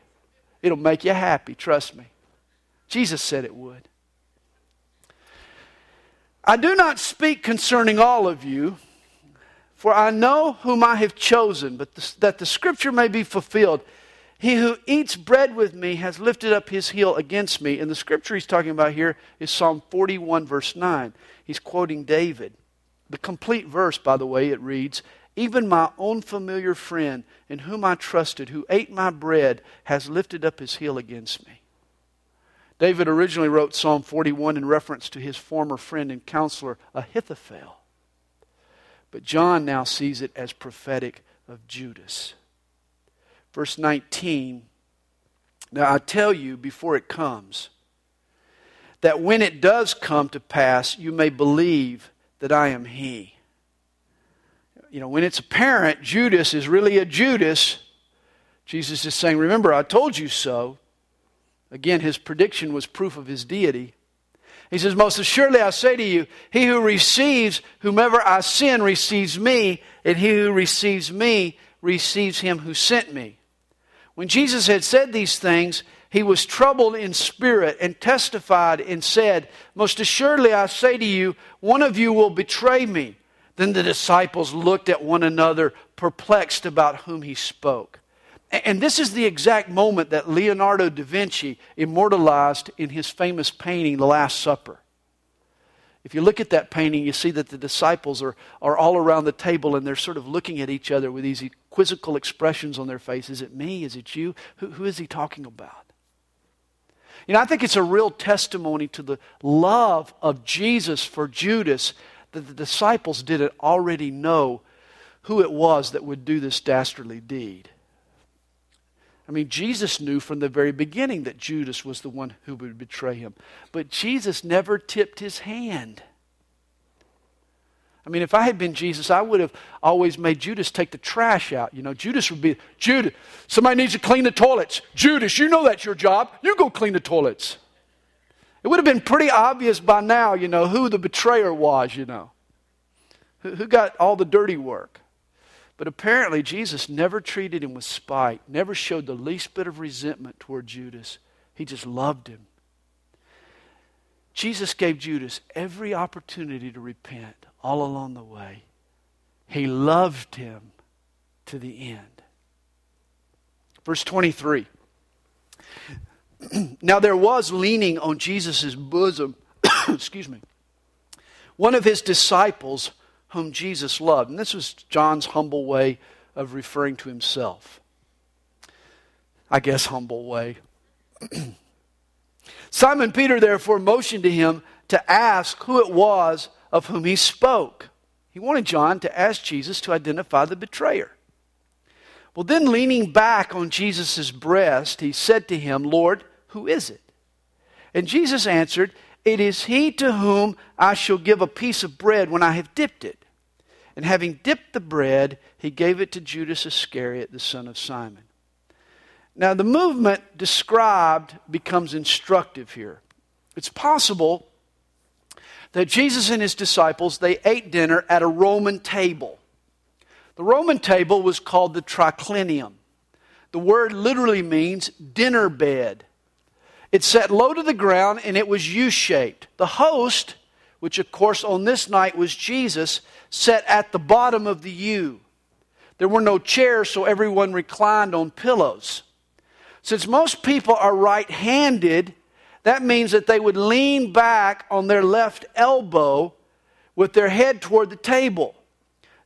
It'll make you happy, trust me. Jesus said it would. I do not speak concerning all of you, for I know whom I have chosen, but that the scripture may be fulfilled. He who eats bread with me has lifted up his heel against me. And the scripture he's talking about here is Psalm 41, verse 9. He's quoting David. The complete verse, by the way, it reads Even my own familiar friend, in whom I trusted, who ate my bread, has lifted up his heel against me. David originally wrote Psalm 41 in reference to his former friend and counselor, Ahithophel. But John now sees it as prophetic of Judas. Verse 19 Now I tell you before it comes, that when it does come to pass, you may believe that I am he. You know, when it's apparent Judas is really a Judas, Jesus is saying, Remember, I told you so. Again, his prediction was proof of his deity. He says, Most assuredly I say to you, he who receives whomever I send receives me, and he who receives me receives him who sent me. When Jesus had said these things, he was troubled in spirit and testified and said, Most assuredly I say to you, one of you will betray me. Then the disciples looked at one another, perplexed about whom he spoke. And this is the exact moment that Leonardo da Vinci immortalized in his famous painting, The Last Supper. If you look at that painting, you see that the disciples are, are all around the table and they're sort of looking at each other with these quizzical expressions on their face. Is it me? Is it you? Who, who is he talking about? You know, I think it's a real testimony to the love of Jesus for Judas that the disciples didn't already know who it was that would do this dastardly deed. I mean, Jesus knew from the very beginning that Judas was the one who would betray him. But Jesus never tipped his hand. I mean, if I had been Jesus, I would have always made Judas take the trash out. You know, Judas would be, Judas, somebody needs to clean the toilets. Judas, you know that's your job. You go clean the toilets. It would have been pretty obvious by now, you know, who the betrayer was, you know, who, who got all the dirty work. But apparently, Jesus never treated him with spite, never showed the least bit of resentment toward Judas. He just loved him. Jesus gave Judas every opportunity to repent all along the way. He loved him to the end. Verse 23. now there was leaning on Jesus' bosom, excuse me, one of his disciples whom Jesus loved. And this was John's humble way of referring to himself. I guess, humble way. Simon Peter therefore motioned to him to ask who it was of whom he spoke. He wanted John to ask Jesus to identify the betrayer. Well, then, leaning back on Jesus' breast, he said to him, Lord, who is it? And Jesus answered, it is he to whom I shall give a piece of bread when I have dipped it. And having dipped the bread, he gave it to Judas Iscariot, the son of Simon. Now, the movement described becomes instructive here. It's possible that Jesus and his disciples they ate dinner at a Roman table. The Roman table was called the triclinium. The word literally means dinner bed. It sat low to the ground and it was U shaped. The host, which of course on this night was Jesus, sat at the bottom of the U. There were no chairs, so everyone reclined on pillows. Since most people are right handed, that means that they would lean back on their left elbow with their head toward the table.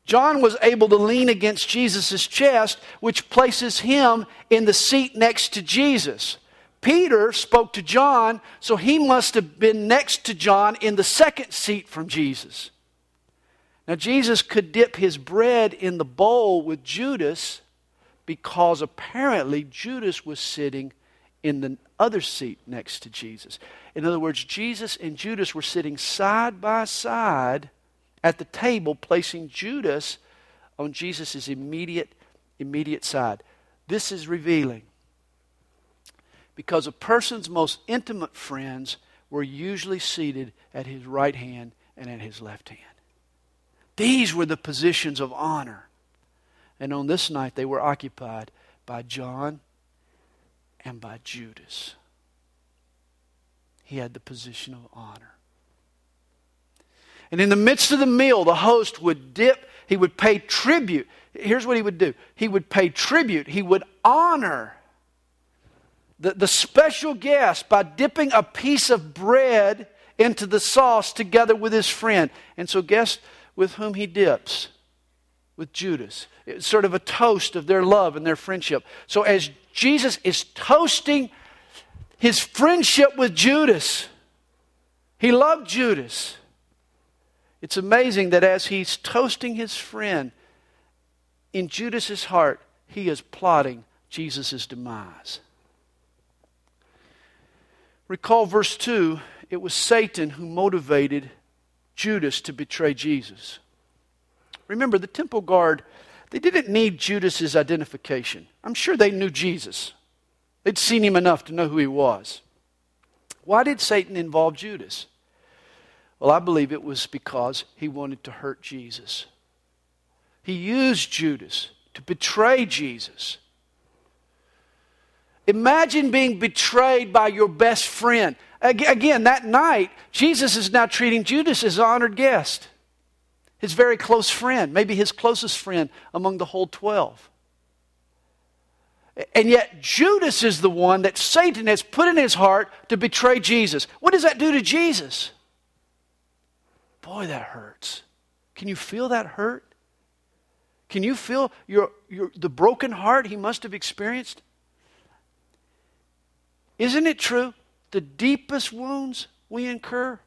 John was able to lean against Jesus' chest, which places him in the seat next to Jesus. Peter spoke to John, so he must have been next to John in the second seat from Jesus. Now, Jesus could dip his bread in the bowl with Judas because apparently Judas was sitting in the other seat next to Jesus. In other words, Jesus and Judas were sitting side by side at the table, placing Judas on Jesus' immediate, immediate side. This is revealing because a person's most intimate friends were usually seated at his right hand and at his left hand. These were the positions of honor. And on this night, they were occupied by John and by Judas. He had the position of honor. And in the midst of the meal, the host would dip, he would pay tribute. Here's what he would do he would pay tribute, he would honor the, the special guest by dipping a piece of bread into the sauce together with his friend. And so, guess with whom he dips? With Judas. It's sort of a toast of their love and their friendship. So, as Jesus is toasting his friendship with Judas, he loved Judas. It's amazing that as he's toasting his friend, in Judas's heart, he is plotting Jesus' demise. Recall verse 2 it was Satan who motivated Judas to betray Jesus. Remember, the temple guard, they didn't need Judas's identification. I'm sure they knew Jesus. They'd seen him enough to know who he was. Why did Satan involve Judas? Well, I believe it was because he wanted to hurt Jesus. He used Judas to betray Jesus. Imagine being betrayed by your best friend. Again, that night, Jesus is now treating Judas as an honored guest, his very close friend, maybe his closest friend among the whole 12. And yet, Judas is the one that Satan has put in his heart to betray Jesus. What does that do to Jesus? Boy, that hurts. Can you feel that hurt? Can you feel your, your, the broken heart he must have experienced? Isn't it true? The deepest wounds we incur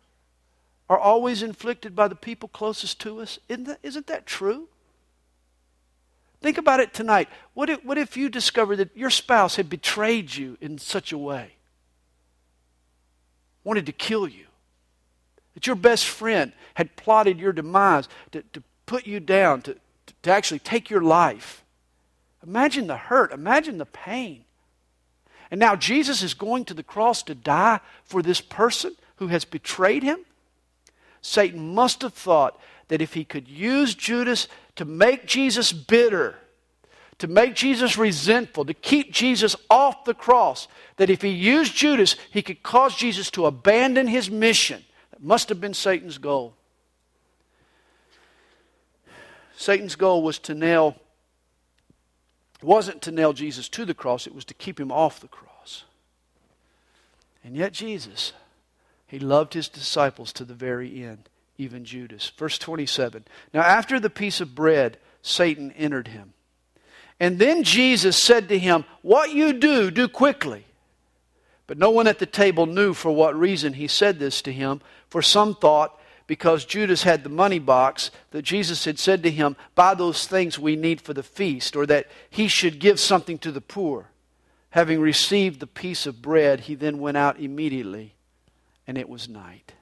are always inflicted by the people closest to us. Isn't that, isn't that true? Think about it tonight. What if, what if you discovered that your spouse had betrayed you in such a way? Wanted to kill you? That your best friend had plotted your demise to, to put you down, to, to actually take your life. Imagine the hurt, imagine the pain. And now Jesus is going to the cross to die for this person who has betrayed him. Satan must have thought that if he could use Judas to make Jesus bitter, to make Jesus resentful, to keep Jesus off the cross, that if he used Judas, he could cause Jesus to abandon his mission. That must have been Satan's goal. Satan's goal was to nail, it wasn't to nail Jesus to the cross, it was to keep him off the cross. And yet, Jesus, he loved his disciples to the very end even Judas. Verse 27. Now, after the piece of bread, Satan entered him. And then Jesus said to him, What you do, do quickly. But no one at the table knew for what reason he said this to him, for some thought because Judas had the money box that Jesus had said to him, Buy those things we need for the feast, or that he should give something to the poor. Having received the piece of bread, he then went out immediately, and it was night.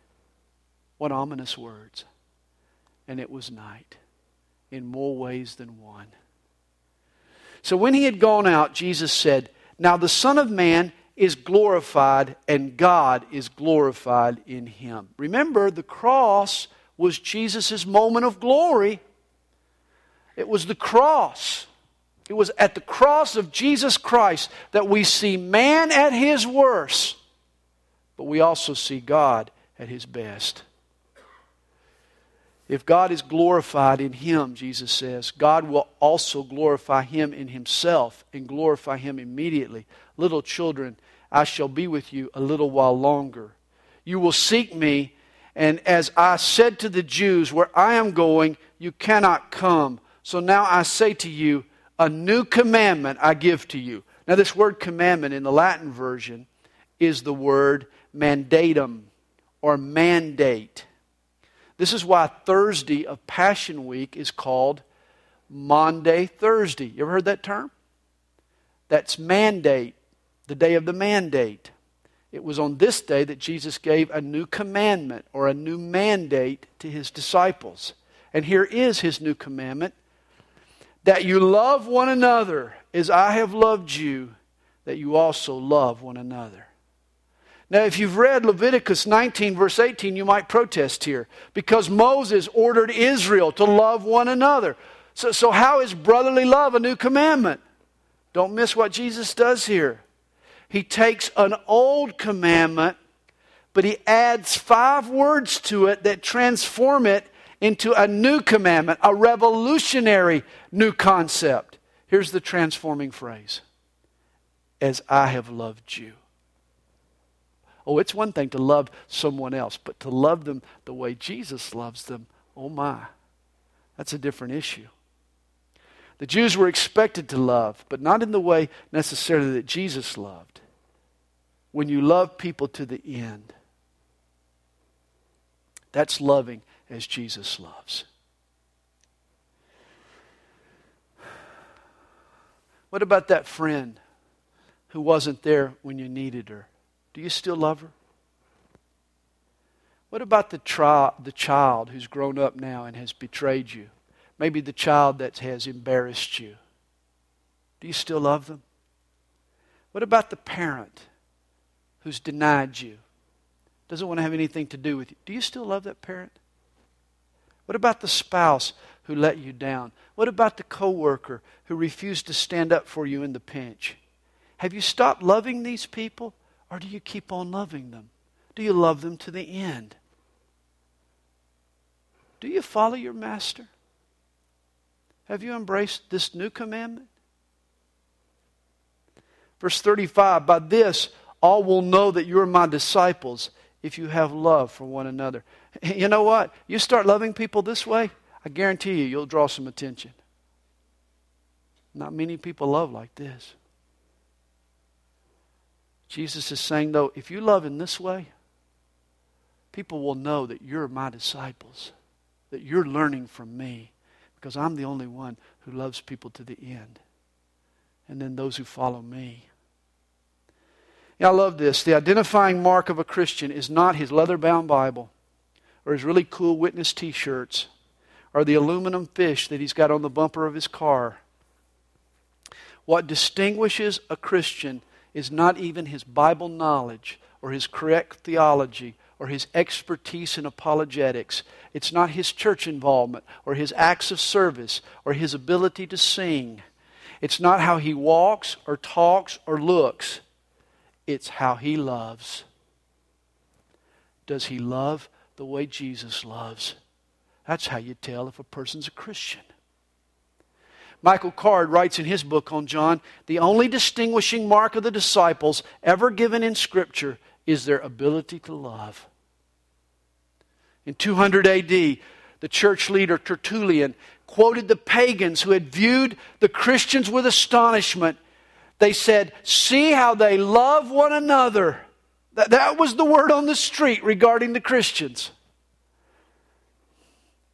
What ominous words. And it was night in more ways than one. So when he had gone out, Jesus said, Now the Son of Man is glorified, and God is glorified in him. Remember, the cross was Jesus' moment of glory. It was the cross. It was at the cross of Jesus Christ that we see man at his worst, but we also see God at his best. If God is glorified in him, Jesus says, God will also glorify him in himself and glorify him immediately. Little children, I shall be with you a little while longer. You will seek me, and as I said to the Jews, where I am going, you cannot come. So now I say to you, a new commandment I give to you. Now, this word commandment in the Latin version is the word mandatum or mandate. This is why Thursday of Passion Week is called Maundy Thursday. You ever heard that term? That's mandate, the day of the mandate. It was on this day that Jesus gave a new commandment or a new mandate to his disciples. And here is his new commandment that you love one another as I have loved you, that you also love one another. Now, if you've read Leviticus 19, verse 18, you might protest here because Moses ordered Israel to love one another. So, so how is brotherly love a new commandment? Don't miss what Jesus does here. He takes an old commandment, but he adds five words to it that transform it into a new commandment, a revolutionary new concept. Here's the transforming phrase As I have loved you. Oh, it's one thing to love someone else, but to love them the way Jesus loves them, oh my, that's a different issue. The Jews were expected to love, but not in the way necessarily that Jesus loved. When you love people to the end, that's loving as Jesus loves. What about that friend who wasn't there when you needed her? Do you still love her? What about the, tri- the child who's grown up now and has betrayed you? Maybe the child that has embarrassed you. Do you still love them? What about the parent who's denied you? Doesn't want to have anything to do with you. Do you still love that parent? What about the spouse who let you down? What about the coworker who refused to stand up for you in the pinch? Have you stopped loving these people or do you keep on loving them? Do you love them to the end? Do you follow your master? Have you embraced this new commandment? Verse 35 By this all will know that you are my disciples if you have love for one another. You know what? You start loving people this way, I guarantee you, you'll draw some attention. Not many people love like this. Jesus is saying, though, if you love in this way, people will know that you're my disciples, that you're learning from me, because I'm the only one who loves people to the end. And then those who follow me. Yeah, I love this. The identifying mark of a Christian is not his leather bound Bible or his really cool witness t shirts or the aluminum fish that he's got on the bumper of his car. What distinguishes a Christian is not even his Bible knowledge or his correct theology or his expertise in apologetics. It's not his church involvement or his acts of service or his ability to sing. It's not how he walks or talks or looks. It's how he loves. Does he love the way Jesus loves? That's how you tell if a person's a Christian. Michael Card writes in his book on John the only distinguishing mark of the disciples ever given in Scripture is their ability to love. In 200 AD, the church leader Tertullian quoted the pagans who had viewed the Christians with astonishment. They said, See how they love one another. That, was the word on the street regarding the Christians.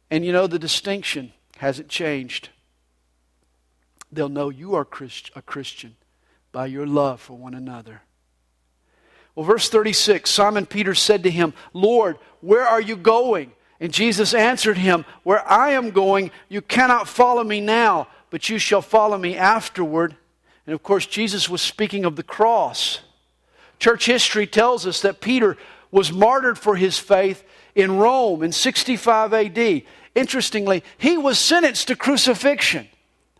And you know, the distinction hasn't changed. They'll know you are a Christian by your love for one another. Well, verse 36 Simon Peter said to him, Lord, where are you going? And Jesus answered him, Where I am going, you cannot follow me now, but you shall follow me afterward. And of course, Jesus was speaking of the cross. Church history tells us that Peter was martyred for his faith in Rome in 65 AD. Interestingly, he was sentenced to crucifixion.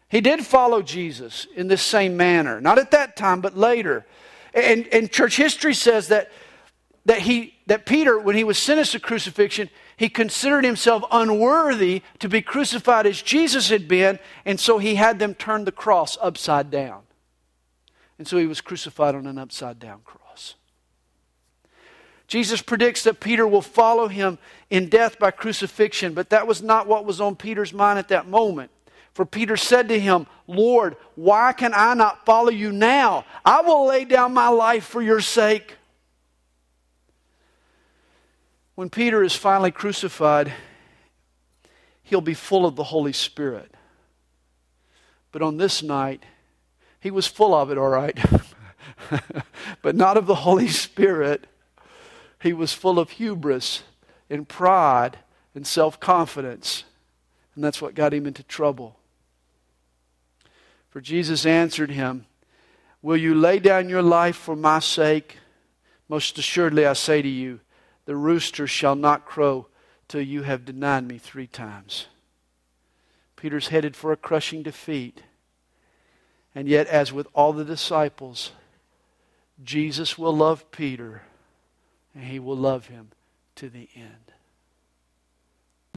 He did follow Jesus in this same manner. Not at that time, but later. And, and church history says that, that, he, that Peter, when he was sentenced to crucifixion, he considered himself unworthy to be crucified as Jesus had been, and so he had them turn the cross upside down. And so he was crucified on an upside down cross. Jesus predicts that Peter will follow him in death by crucifixion, but that was not what was on Peter's mind at that moment. For Peter said to him, Lord, why can I not follow you now? I will lay down my life for your sake. When Peter is finally crucified, he'll be full of the Holy Spirit. But on this night, he was full of it, all right, but not of the Holy Spirit. He was full of hubris and pride and self confidence. And that's what got him into trouble. For Jesus answered him, Will you lay down your life for my sake? Most assuredly, I say to you, the rooster shall not crow till you have denied me three times. Peter's headed for a crushing defeat. And yet, as with all the disciples, Jesus will love Peter and he will love him to the end.